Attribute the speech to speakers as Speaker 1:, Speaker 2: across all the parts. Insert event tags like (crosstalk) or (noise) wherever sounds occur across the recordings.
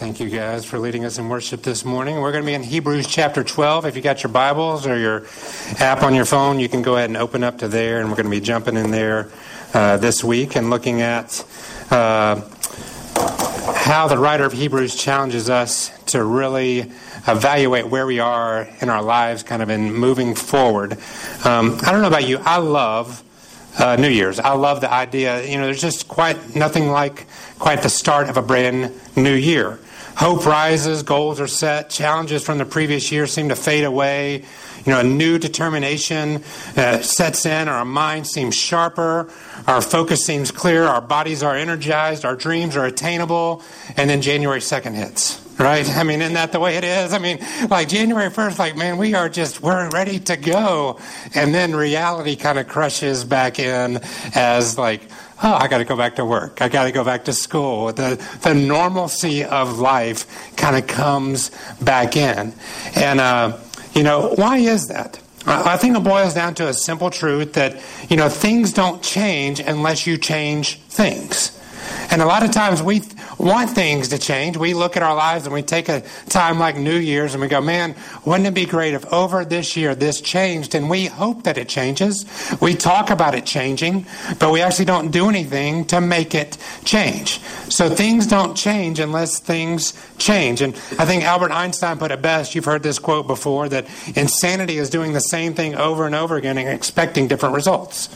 Speaker 1: Thank you guys for leading us in worship this morning. We're going to be in Hebrews chapter 12. If you got your Bibles or your app on your phone, you can go ahead and open up to there, and we're going to be jumping in there uh, this week and looking at uh, how the writer of Hebrews challenges us to really evaluate where we are in our lives, kind of in moving forward. Um, I don't know about you, I love uh, New Year's. I love the idea. You know, there's just quite nothing like quite the start of a brand new year. Hope rises, goals are set, challenges from the previous year seem to fade away. You know, a new determination uh, sets in, our mind seems sharper, our focus seems clear, our bodies are energized, our dreams are attainable, and then January 2nd hits right? I mean, isn't that the way it is? I mean, like January 1st, like, man, we are just, we're ready to go. And then reality kind of crushes back in as like, oh, I got to go back to work. I got to go back to school. The, the normalcy of life kind of comes back in. And, uh, you know, why is that? I think it boils down to a simple truth that, you know, things don't change unless you change things. And a lot of times we want things to change. We look at our lives and we take a time like New Year's and we go, man, wouldn't it be great if over this year this changed? And we hope that it changes. We talk about it changing, but we actually don't do anything to make it change. So things don't change unless things change. And I think Albert Einstein put it best. You've heard this quote before that insanity is doing the same thing over and over again and expecting different results.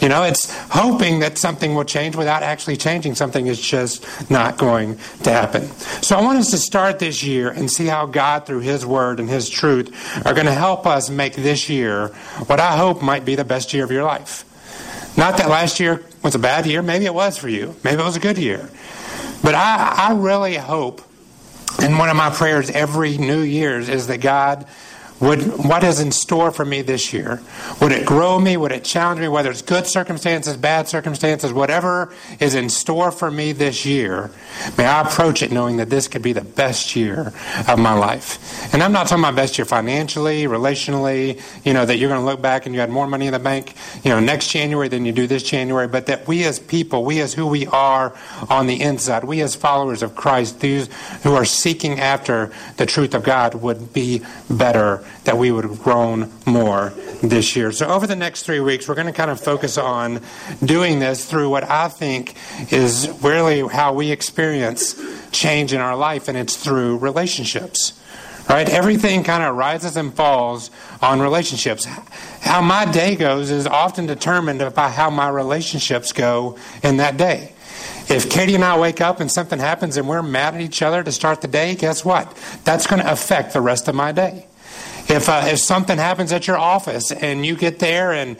Speaker 1: You know, it's hoping that something will change without actually changing something is just not going to happen. So I want us to start this year and see how God, through His Word and His truth, are going to help us make this year what I hope might be the best year of your life. Not that last year was a bad year. Maybe it was for you. Maybe it was a good year. But I, I really hope, and one of my prayers every New Year's is that God would, what is in store for me this year? Would it grow me? Would it challenge me? Whether it's good circumstances, bad circumstances, whatever is in store for me this year, may I approach it knowing that this could be the best year of my life. And I'm not talking about best year financially, relationally, you know, that you're going to look back and you had more money in the bank, you know, next January than you do this January, but that we as people, we as who we are on the inside, we as followers of Christ, these who are seeking after the truth of God would be better that we would have grown more this year. So, over the next three weeks, we're going to kind of focus on doing this through what I think is really how we experience change in our life, and it's through relationships. Right? Everything kind of rises and falls on relationships. How my day goes is often determined by how my relationships go in that day. If Katie and I wake up and something happens and we're mad at each other to start the day, guess what? That's going to affect the rest of my day. If uh, if something happens at your office and you get there and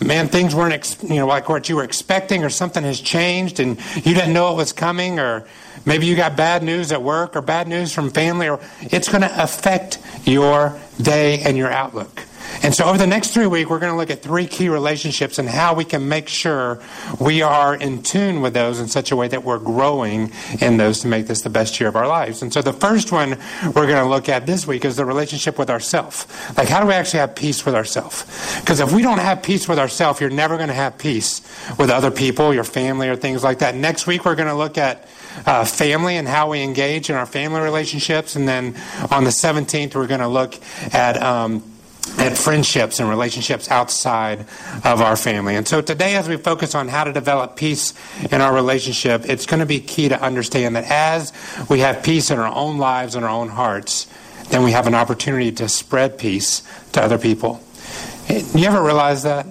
Speaker 1: man things weren't ex- you know like what you were expecting or something has changed and you didn't know it was coming or maybe you got bad news at work or bad news from family or it's going to affect your day and your outlook. And so, over the next three weeks, we're going to look at three key relationships and how we can make sure we are in tune with those in such a way that we're growing in those to make this the best year of our lives. And so, the first one we're going to look at this week is the relationship with ourself. Like, how do we actually have peace with ourselves? Because if we don't have peace with ourselves, you're never going to have peace with other people, your family, or things like that. Next week, we're going to look at uh, family and how we engage in our family relationships. And then on the 17th, we're going to look at. Um, at friendships and relationships outside of our family. And so today, as we focus on how to develop peace in our relationship, it's going to be key to understand that as we have peace in our own lives and our own hearts, then we have an opportunity to spread peace to other people. You ever realize that?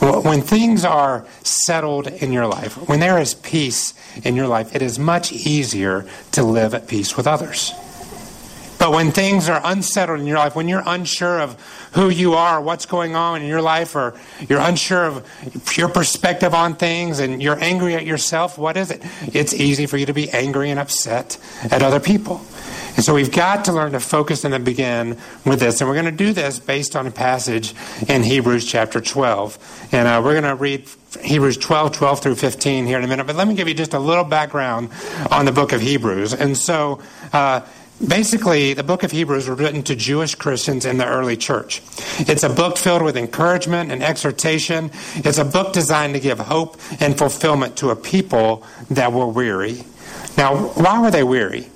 Speaker 1: When things are settled in your life, when there is peace in your life, it is much easier to live at peace with others. But when things are unsettled in your life, when you're unsure of who you are, what's going on in your life, or you're unsure of your perspective on things and you're angry at yourself, what is it? It's easy for you to be angry and upset at other people. And so we've got to learn to focus and to begin with this. And we're going to do this based on a passage in Hebrews chapter 12. And uh, we're going to read Hebrews 12, 12 through 15 here in a minute. But let me give you just a little background on the book of Hebrews. And so, uh, Basically, the book of Hebrews was written to Jewish Christians in the early church. It's a book filled with encouragement and exhortation. It's a book designed to give hope and fulfillment to a people that were weary. Now, why were they weary?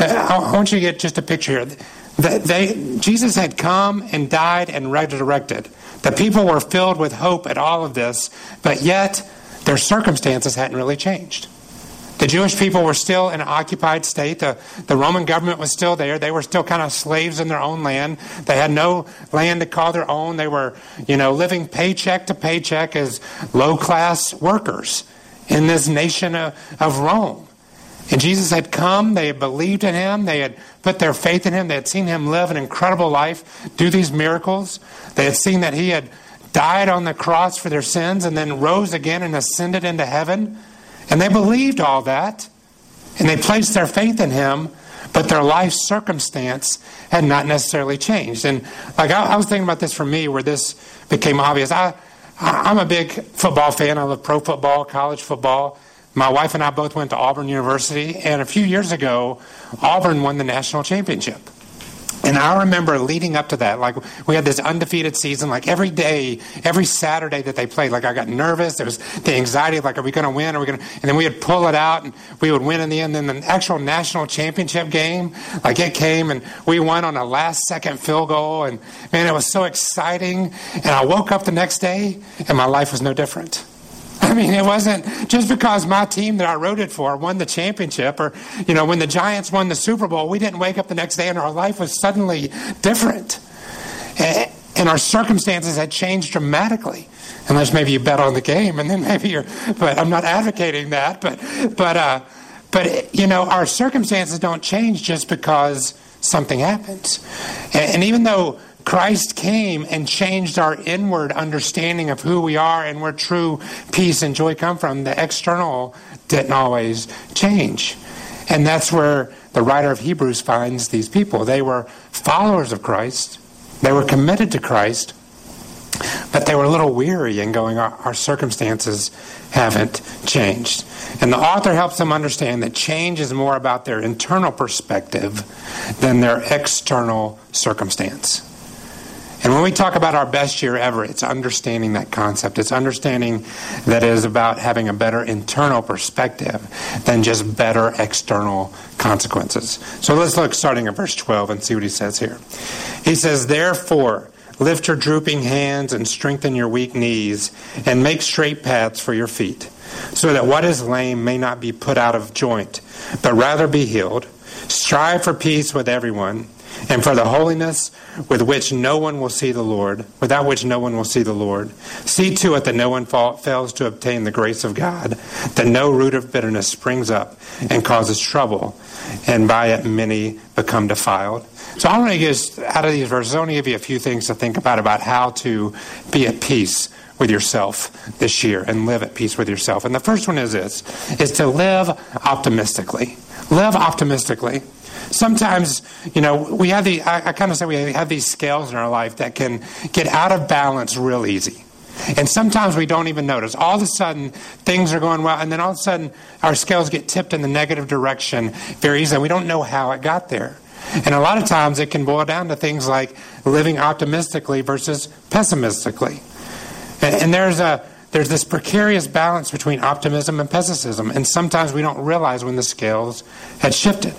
Speaker 1: Uh, I want you to get just a picture here. They, Jesus had come and died and resurrected. The people were filled with hope at all of this, but yet their circumstances hadn't really changed. The Jewish people were still in an occupied state. The, the Roman government was still there. They were still kind of slaves in their own land. They had no land to call their own. They were, you know, living paycheck to paycheck as low class workers in this nation of, of Rome. And Jesus had come, they had believed in him, they had put their faith in him, they had seen him live an incredible life, do these miracles. They had seen that he had died on the cross for their sins and then rose again and ascended into heaven. And they believed all that. And they placed their faith in him, but their life circumstance had not necessarily changed. And like I, I was thinking about this for me, where this became obvious. I, I I'm a big football fan. I love pro football, college football. My wife and I both went to Auburn University, and a few years ago, Auburn won the national championship. And I remember leading up to that, like we had this undefeated season, like every day, every Saturday that they played, like I got nervous. There was the anxiety, like, are we going to win? Are we going to? And then we would pull it out and we would win in the end. And Then the actual national championship game, like it came and we won on a last second field goal. And man, it was so exciting. And I woke up the next day and my life was no different. I mean, it wasn't just because my team that I rooted for won the championship or, you know, when the Giants won the Super Bowl, we didn't wake up the next day and our life was suddenly different. And our circumstances had changed dramatically. Unless maybe you bet on the game and then maybe you're, but I'm not advocating that. But, but, uh, but, you know, our circumstances don't change just because something happens. And even though Christ came and changed our inward understanding of who we are and where true peace and joy come from. The external didn't always change. And that's where the writer of Hebrews finds these people. They were followers of Christ, they were committed to Christ, but they were a little weary and going, our, our circumstances haven't changed. And the author helps them understand that change is more about their internal perspective than their external circumstance. And when we talk about our best year ever, it's understanding that concept. It's understanding that it is about having a better internal perspective than just better external consequences. So let's look starting at verse 12 and see what he says here. He says, Therefore, lift your drooping hands and strengthen your weak knees, and make straight paths for your feet, so that what is lame may not be put out of joint, but rather be healed. Strive for peace with everyone and for the holiness with which no one will see the Lord, without which no one will see the Lord. See to it that no one fails to obtain the grace of God, that no root of bitterness springs up and causes trouble, and by it many become defiled. So I want to give out of these verses, I want to give you a few things to think about about how to be at peace with yourself this year and live at peace with yourself. And the first one is this is to live optimistically. Live optimistically sometimes, you know, we have the, I, I kind of say we have these scales in our life that can get out of balance real easy. And sometimes we don't even notice. All of a sudden, things are going well, and then all of a sudden, our scales get tipped in the negative direction very easily. We don't know how it got there. And a lot of times, it can boil down to things like living optimistically versus pessimistically. And, and there's a there's this precarious balance between optimism and pessimism, and sometimes we don't realize when the scales had shifted.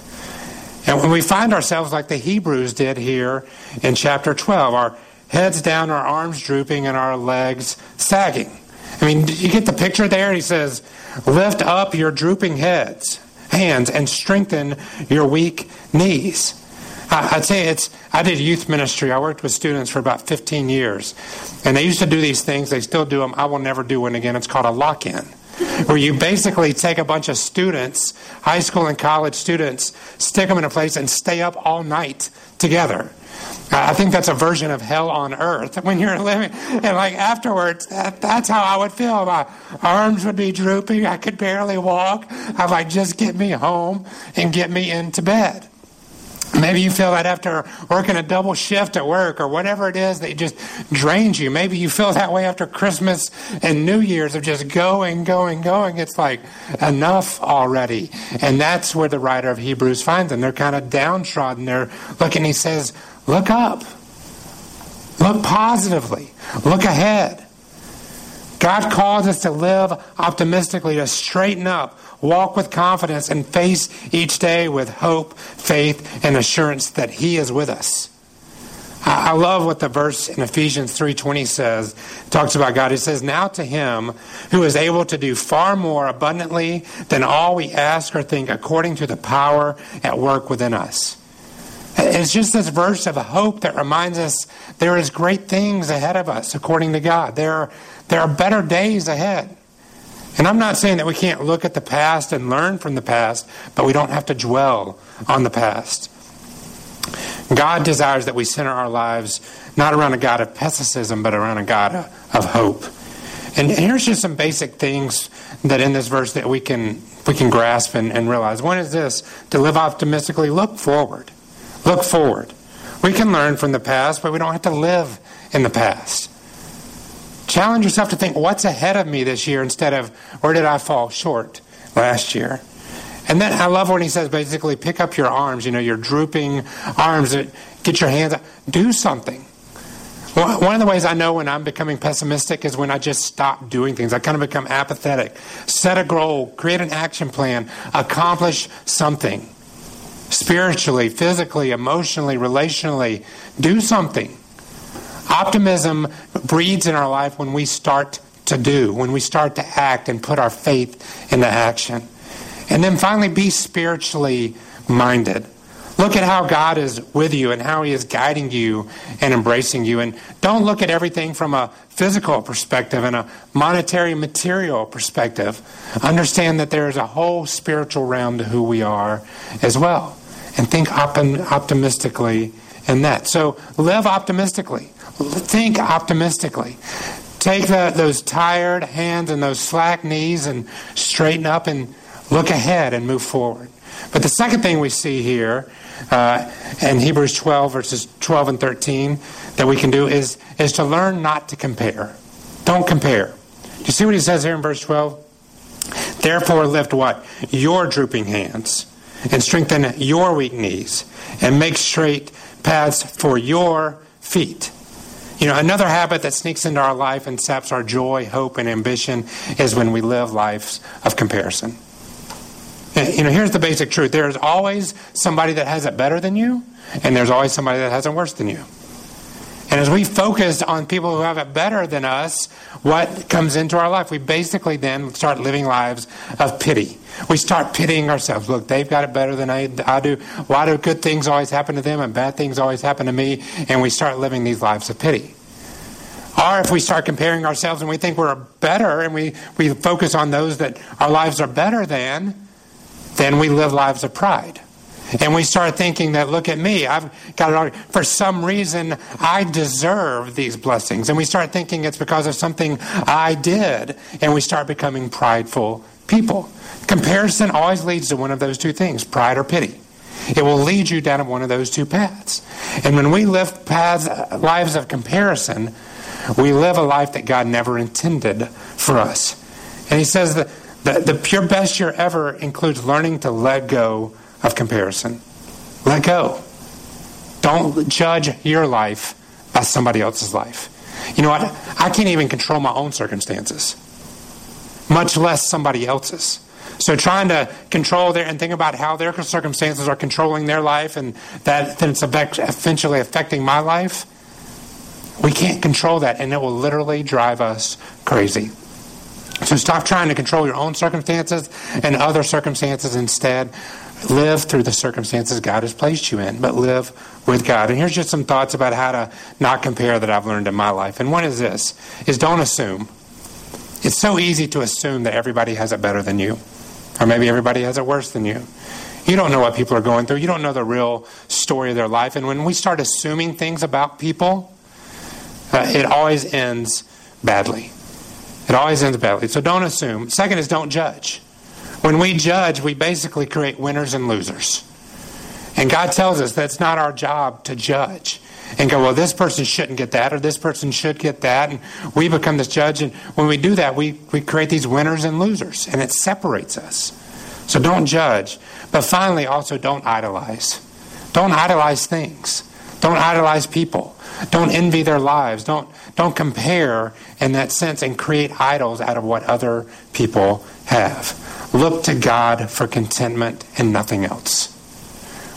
Speaker 1: And when we find ourselves like the Hebrews did here in chapter 12, our heads down, our arms drooping, and our legs sagging. I mean, you get the picture there? He says, Lift up your drooping heads, hands, and strengthen your weak knees. I, would say it's, I did youth ministry. I worked with students for about 15 years. And they used to do these things. They still do them. I will never do one again. It's called a lock in where you basically take a bunch of students, high school and college students, stick them in a place and stay up all night together. I think that's a version of hell on earth when you're living. And like afterwards, that, that's how I would feel. My arms would be drooping. I could barely walk. I'd like, just get me home and get me into bed. Maybe you feel that after working a double shift at work or whatever it is that just drains you. Maybe you feel that way after Christmas and New Year's of just going, going, going. It's like enough already. And that's where the writer of Hebrews finds them. They're kind of downtrodden. They're looking, he says, look up. Look positively. Look ahead. God calls us to live optimistically, to straighten up walk with confidence and face each day with hope, faith, and assurance that He is with us. I love what the verse in Ephesians 3:20 says. Talks about God. It says, "Now to him who is able to do far more abundantly than all we ask or think according to the power at work within us." It's just this verse of hope that reminds us there is great things ahead of us according to God. There there are better days ahead. And I'm not saying that we can't look at the past and learn from the past, but we don't have to dwell on the past. God desires that we center our lives not around a God of pessimism, but around a God of hope. And here's just some basic things that in this verse that we can we can grasp and, and realize. One is this to live optimistically, look forward. Look forward. We can learn from the past, but we don't have to live in the past. Challenge yourself to think what's ahead of me this year instead of where did I fall short last year? And then I love when he says basically pick up your arms, you know, your drooping arms, get your hands up, do something. One of the ways I know when I'm becoming pessimistic is when I just stop doing things. I kind of become apathetic. Set a goal, create an action plan, accomplish something. Spiritually, physically, emotionally, relationally, do something. Optimism breeds in our life when we start to do, when we start to act and put our faith into action. And then finally, be spiritually minded. Look at how God is with you and how He is guiding you and embracing you. And don't look at everything from a physical perspective and a monetary material perspective. Understand that there is a whole spiritual realm to who we are as well. And think optimistically in that. So live optimistically. Think optimistically. Take the, those tired hands and those slack knees and straighten up and Look ahead and move forward. But the second thing we see here uh, in Hebrews 12, verses 12 and 13, that we can do is, is to learn not to compare. Don't compare. Do you see what he says here in verse 12? Therefore, lift what? Your drooping hands, and strengthen your weak knees, and make straight paths for your feet. You know, another habit that sneaks into our life and saps our joy, hope, and ambition is when we live lives of comparison. You know, here's the basic truth there's always somebody that has it better than you, and there's always somebody that has it worse than you. And as we focus on people who have it better than us, what comes into our life? We basically then start living lives of pity. We start pitying ourselves. Look, they've got it better than I, I do. Why do good things always happen to them and bad things always happen to me? And we start living these lives of pity. Or if we start comparing ourselves and we think we're better and we, we focus on those that our lives are better than, then we live lives of pride. And we start thinking that, look at me, I've got it all. For some reason, I deserve these blessings. And we start thinking it's because of something I did. And we start becoming prideful people. Comparison always leads to one of those two things pride or pity. It will lead you down one of those two paths. And when we live paths, lives of comparison, we live a life that God never intended for us. And He says that the, the pure best year ever includes learning to let go of comparison. Let go. Don't judge your life by somebody else's life. You know what? I can't even control my own circumstances, much less somebody else's. So trying to control their and think about how their circumstances are controlling their life and that then it's eventually affecting my life, we can't control that and it will literally drive us crazy. So stop trying to control your own circumstances and other circumstances instead. Live through the circumstances God has placed you in, but live with God. And here's just some thoughts about how to not compare that I've learned in my life. And one is this is don't assume. It's so easy to assume that everybody has it better than you. Or maybe everybody has it worse than you. You don't know what people are going through. You don't know the real story of their life. And when we start assuming things about people, uh, it always ends badly. It always ends badly. So don't assume. Second is don't judge. When we judge, we basically create winners and losers. And God tells us that's not our job to judge and go, well, this person shouldn't get that or this person should get that. And we become this judge. And when we do that, we, we create these winners and losers and it separates us. So don't judge. But finally, also don't idolize. Don't idolize things. Don't idolize people. Don't envy their lives. Don't, don't compare in that sense and create idols out of what other people have. look to God for contentment and nothing else.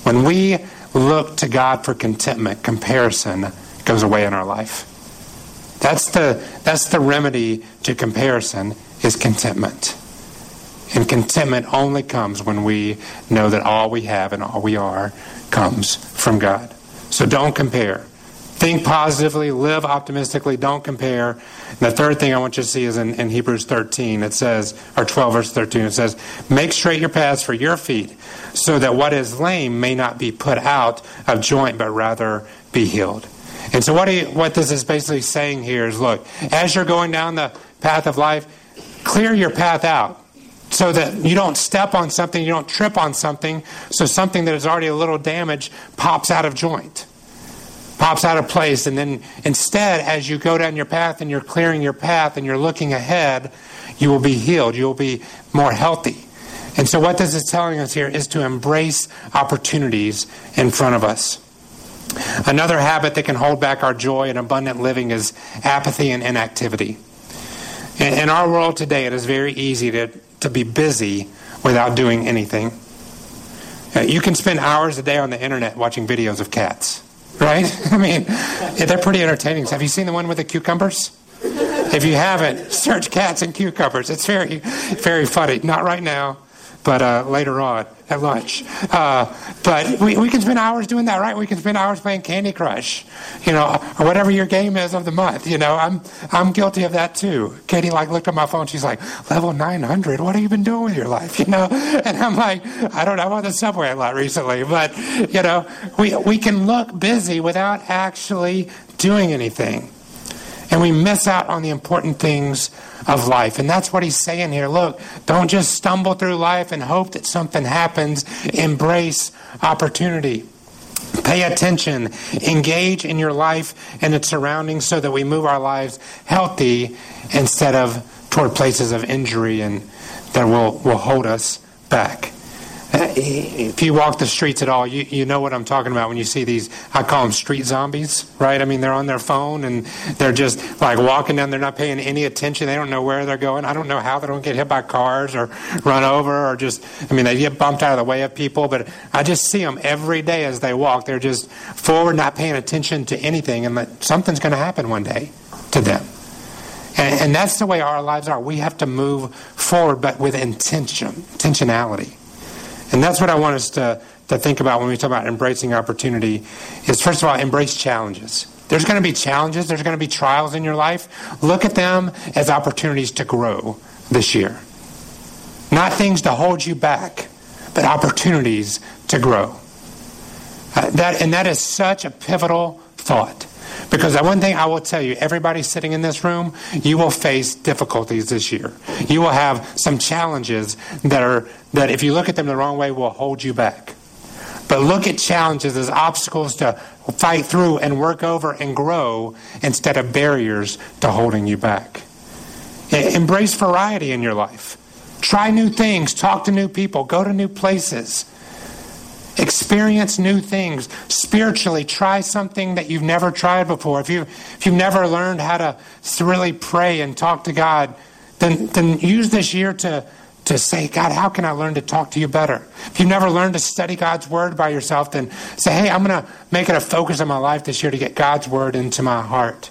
Speaker 1: When we look to God for contentment, comparison goes away in our life. That's the, that's the remedy to comparison is contentment. And contentment only comes when we know that all we have and all we are comes from God. So don't compare. Think positively, live optimistically, don't compare. And the third thing I want you to see is in, in Hebrews 13. It says, or 12 verse 13, it says, Make straight your paths for your feet, so that what is lame may not be put out of joint, but rather be healed. And so what, what this is basically saying here is, look, as you're going down the path of life, clear your path out so that you don't step on something, you don't trip on something, so something that is already a little damaged pops out of joint, pops out of place. And then instead, as you go down your path and you're clearing your path and you're looking ahead, you will be healed, you will be more healthy. And so, what this is telling us here is to embrace opportunities in front of us. Another habit that can hold back our joy and abundant living is apathy and inactivity. In our world today, it is very easy to to be busy without doing anything. Uh, you can spend hours a day on the internet watching videos of cats, right? (laughs) I mean, they're pretty entertaining. Have you seen the one with the cucumbers? If you haven't, search cats and cucumbers. It's very, very funny. Not right now, but uh, later on at lunch. Uh, but we, we can spend hours doing that, right? We can spend hours playing Candy Crush, you know, or whatever your game is of the month. You know, I'm I'm guilty of that too. Katie like looked at my phone. She's like, level 900. What have you been doing with your life? (laughs) You know, and I'm like, I don't know. I'm on the subway a lot recently, but you know, we we can look busy without actually doing anything and we miss out on the important things of life. And that's what he's saying here. Look, don't just stumble through life and hope that something happens. Embrace opportunity. Pay attention. Engage in your life and its surroundings so that we move our lives healthy instead of toward places of injury and that will, will hold us back Eh, eh, if you walk the streets at all, you, you know what I'm talking about when you see these, I call them street zombies, right? I mean, they're on their phone and they're just like walking down, they're not paying any attention. They don't know where they're going. I don't know how they don't get hit by cars or run over or just, I mean, they get bumped out of the way of people, but I just see them every day as they walk. They're just forward, not paying attention to anything, and that something's going to happen one day to them. And, and that's the way our lives are. We have to move forward, but with intention, intentionality. And that's what I want us to, to think about when we talk about embracing opportunity is first of all, embrace challenges. There's going to be challenges, there's going to be trials in your life. Look at them as opportunities to grow this year. Not things to hold you back, but opportunities to grow. Uh, that, and that is such a pivotal thought. Because the one thing I will tell you, everybody sitting in this room, you will face difficulties this year. You will have some challenges that are that if you look at them the wrong way will hold you back. But look at challenges as obstacles to fight through and work over and grow instead of barriers to holding you back. Embrace variety in your life. Try new things, talk to new people, go to new places. Experience new things. Spiritually, try something that you've never tried before. If, you, if you've never learned how to really pray and talk to God, then, then use this year to, to say, God, how can I learn to talk to you better? If you've never learned to study God's Word by yourself, then say, hey, I'm going to make it a focus of my life this year to get God's Word into my heart.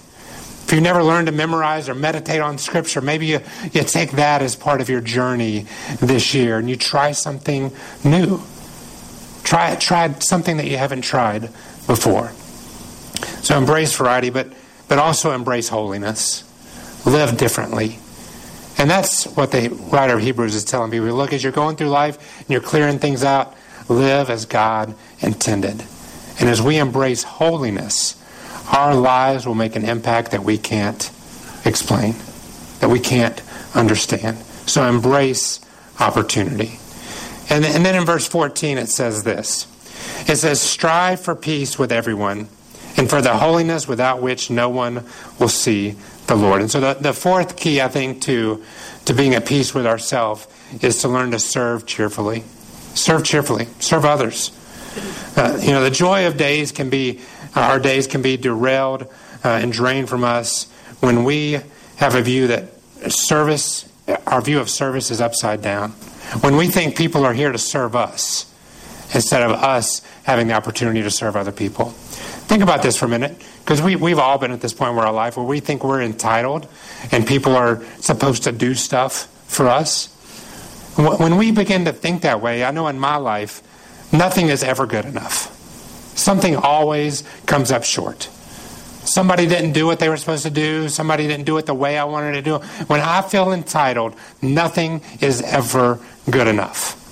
Speaker 1: If you've never learned to memorize or meditate on Scripture, maybe you, you take that as part of your journey this year and you try something new. Try, try something that you haven't tried before. So embrace variety, but, but also embrace holiness. Live differently. And that's what the writer of Hebrews is telling people. Look, as you're going through life and you're clearing things out, live as God intended. And as we embrace holiness, our lives will make an impact that we can't explain, that we can't understand. So embrace opportunity. And, and then in verse 14 it says this It says, Strive for peace with everyone, and for the holiness without which no one will see the Lord. And so the, the fourth key, I think, to, to being at peace with ourselves is to learn to serve cheerfully. Serve cheerfully, serve others. Uh, you know, the joy of days can be, uh, our days can be derailed uh, and drained from us when we have a view that service, our view of service is upside down. When we think people are here to serve us instead of us having the opportunity to serve other people. Think about this for a minute, because we, we've all been at this point in our life where we think we're entitled and people are supposed to do stuff for us. When we begin to think that way, I know in my life, nothing is ever good enough. Something always comes up short. Somebody didn't do what they were supposed to do. Somebody didn't do it the way I wanted to do it. When I feel entitled, nothing is ever good enough.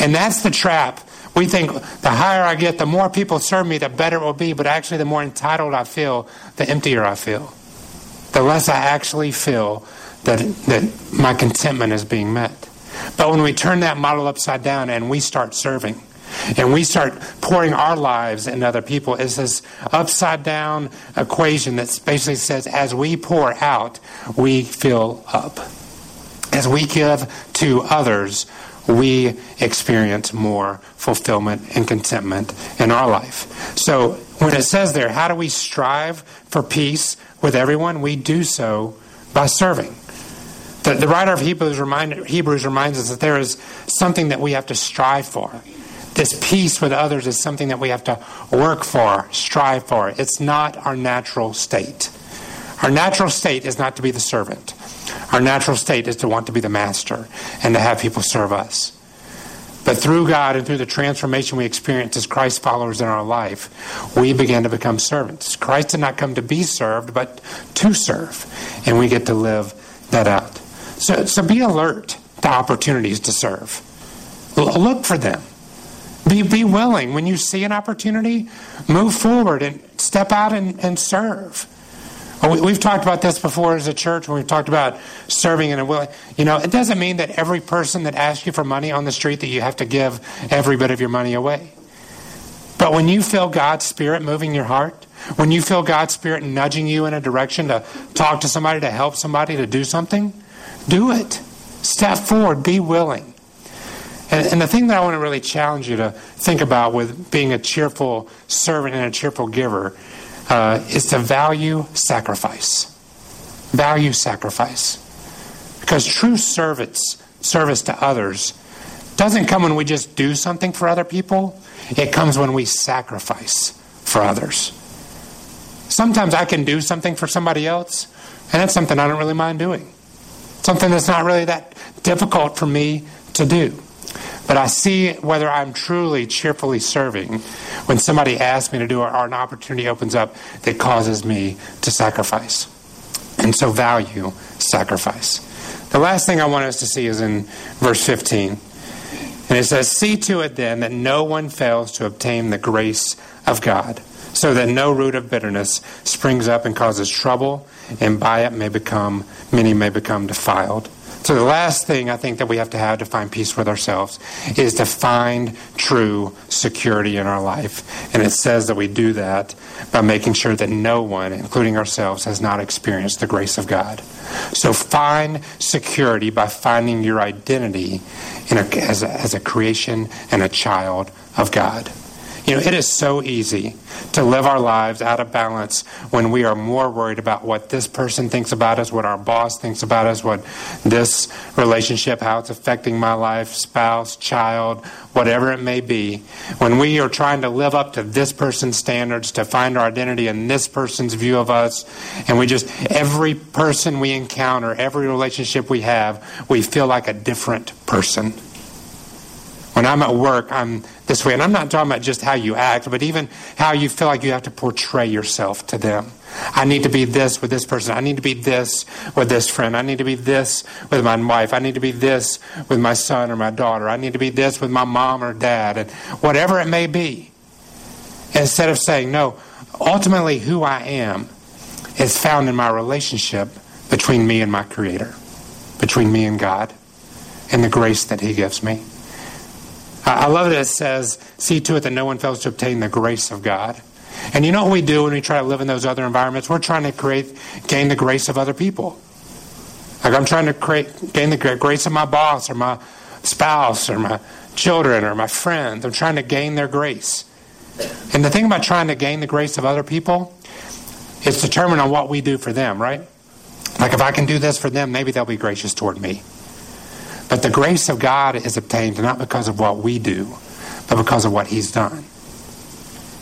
Speaker 1: And that's the trap. We think the higher I get, the more people serve me, the better it will be. But actually, the more entitled I feel, the emptier I feel. The less I actually feel that, that my contentment is being met. But when we turn that model upside down and we start serving, and we start pouring our lives into other people, it's this upside down equation that basically says as we pour out, we fill up. As we give to others, we experience more fulfillment and contentment in our life. So when it says there, how do we strive for peace with everyone? We do so by serving. The, the writer of Hebrews, remind, Hebrews reminds us that there is something that we have to strive for. This peace with others is something that we have to work for, strive for. It's not our natural state. Our natural state is not to be the servant. Our natural state is to want to be the master and to have people serve us. But through God and through the transformation we experience as Christ followers in our life, we begin to become servants. Christ did not come to be served, but to serve. And we get to live that out. So, so be alert to opportunities to serve. Look for them. Be, be willing. When you see an opportunity, move forward and step out and, and serve. We've talked about this before as a church when we've talked about serving and willing. You know, it doesn't mean that every person that asks you for money on the street that you have to give every bit of your money away. But when you feel God's Spirit moving your heart, when you feel God's Spirit nudging you in a direction to talk to somebody, to help somebody, to do something, do it. Step forward. Be willing. And, and, the thing that I want to really challenge you to think about with being a cheerful servant and a cheerful giver uh, is to value sacrifice. Value sacrifice. Because true service, service to others doesn't come when we just do something for other people, it comes when we sacrifice for others. Sometimes I can do something for somebody else, and that's something I don't really mind doing. Something that's not really that difficult for me to do. But I see whether I'm truly cheerfully serving when somebody asks me to do it or an opportunity opens up that causes me to sacrifice. And so value sacrifice. The last thing I want us to see is in verse 15. And it says, See to it then that no one fails to obtain the grace of God, so that no root of bitterness springs up and causes trouble, and by it may become many may become defiled. So the last thing I think that we have to have to find peace with ourselves is to find true security in our life. And it says that we do that by making sure that no one, including ourselves, has not experienced the grace of God. So find security by finding your identity a, as, a, as a creation and a child of God. You know, it is so easy to live our lives out of balance when we are more worried about what this person thinks about us, what our boss thinks about us, what this relationship, how it's affecting my life, spouse, child, whatever it may be. When we are trying to live up to this person's standards, to find our identity in this person's view of us, and we just, every person we encounter, every relationship we have, we feel like a different person. When I'm at work, I'm this way. And I'm not talking about just how you act, but even how you feel like you have to portray yourself to them. I need to be this with this person. I need to be this with this friend. I need to be this with my wife. I need to be this with my son or my daughter. I need to be this with my mom or dad, and whatever it may be. Instead of saying, no, ultimately who I am is found in my relationship between me and my Creator, between me and God, and the grace that He gives me. I love it. It says, "See to it that no one fails to obtain the grace of God." And you know what we do when we try to live in those other environments? We're trying to create, gain the grace of other people. Like I'm trying to create, gain the grace of my boss or my spouse or my children or my friends. I'm trying to gain their grace. And the thing about trying to gain the grace of other people, it's determined on what we do for them, right? Like if I can do this for them, maybe they'll be gracious toward me. But the grace of God is obtained not because of what we do, but because of what He's done.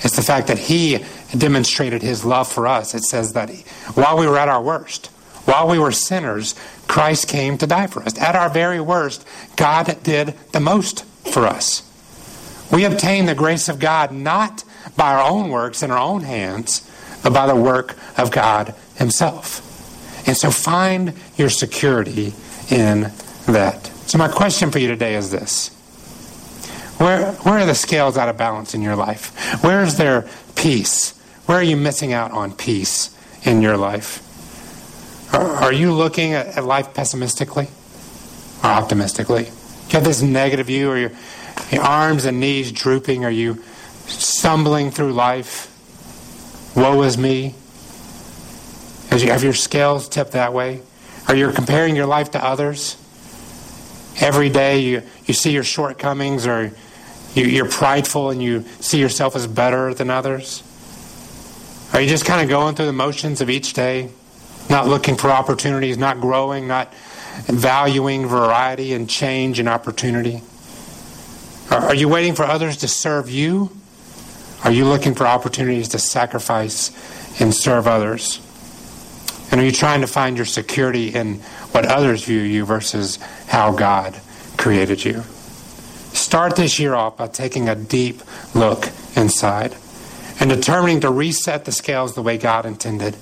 Speaker 1: It's the fact that He demonstrated His love for us. It says that while we were at our worst, while we were sinners, Christ came to die for us. At our very worst, God did the most for us. We obtain the grace of God not by our own works in our own hands, but by the work of God Himself. And so find your security in that. So, my question for you today is this Where, where are the scales out of balance in your life? Where is there peace? Where are you missing out on peace in your life? Are, you looking at, at life pessimistically or optimistically? You have this negative view, or your, your arms and knees drooping? Are you stumbling through life? Woe is me. As you have your scales tipped that way? Are you comparing your life to others? Every day you, you see your shortcomings or you, you're prideful and you see yourself as better than others? Are you just kind of going through the motions of each day, not looking for opportunities, not growing, not valuing variety and change and opportunity? Are you waiting for others to serve you? Are you looking for opportunities to sacrifice and serve others? And are you trying to find your security in what others view you versus how God created you? Start this year off by taking a deep look inside and determining to reset the scales the way God intended.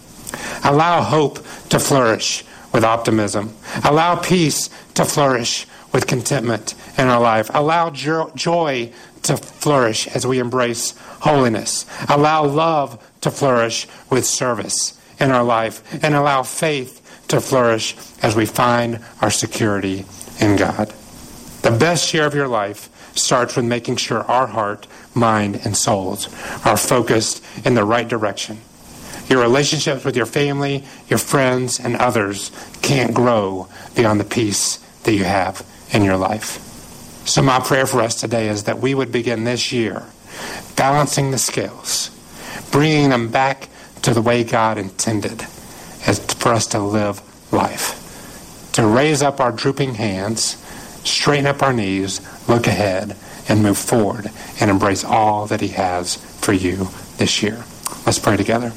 Speaker 1: Allow hope to flourish with optimism. Allow peace to flourish with contentment in our life. Allow joy to flourish as we embrace holiness. Allow love to flourish with service in our life and allow faith to flourish as we find our security in God. The best year of your life starts with making sure our heart, mind, and souls are focused in the right direction. Your relationships with your family, your friends, and others can't grow beyond the peace that you have in your life. So, my prayer for us today is that we would begin this year balancing the scales, bringing them back to the way God intended for us to live life. To raise up our drooping hands, straighten up our knees, look ahead, and move forward and embrace all that He has for you this year. Let's pray together.